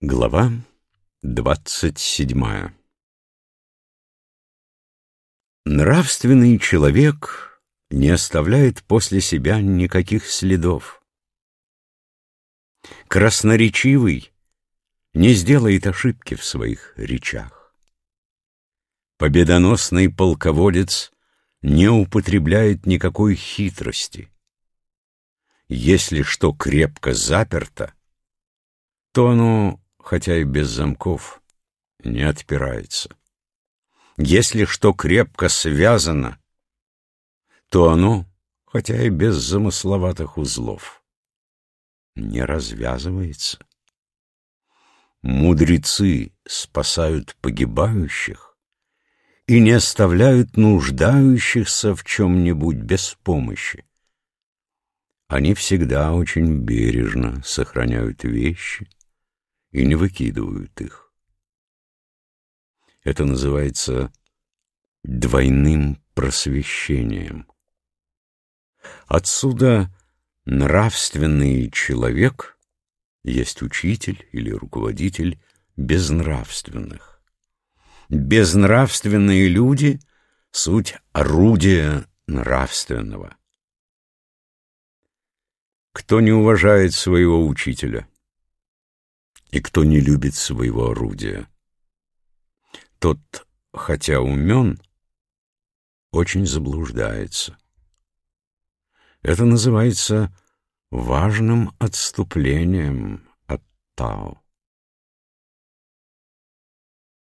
Глава двадцать седьмая Нравственный человек не оставляет после себя никаких следов. Красноречивый не сделает ошибки в своих речах. Победоносный полководец не употребляет никакой хитрости. Если что крепко заперто, то оно, хотя и без замков, не отпирается. Если что крепко связано, то оно, хотя и без замысловатых узлов, не развязывается. Мудрецы спасают погибающих и не оставляют нуждающихся в чем-нибудь без помощи. Они всегда очень бережно сохраняют вещи и не выкидывают их. Это называется двойным просвещением. Отсюда нравственный человек есть учитель или руководитель безнравственных. Безнравственные люди — суть орудия нравственного. Кто не уважает своего учителя и кто не любит своего орудия, тот, хотя умен, очень заблуждается. Это называется важным отступлением от Тао.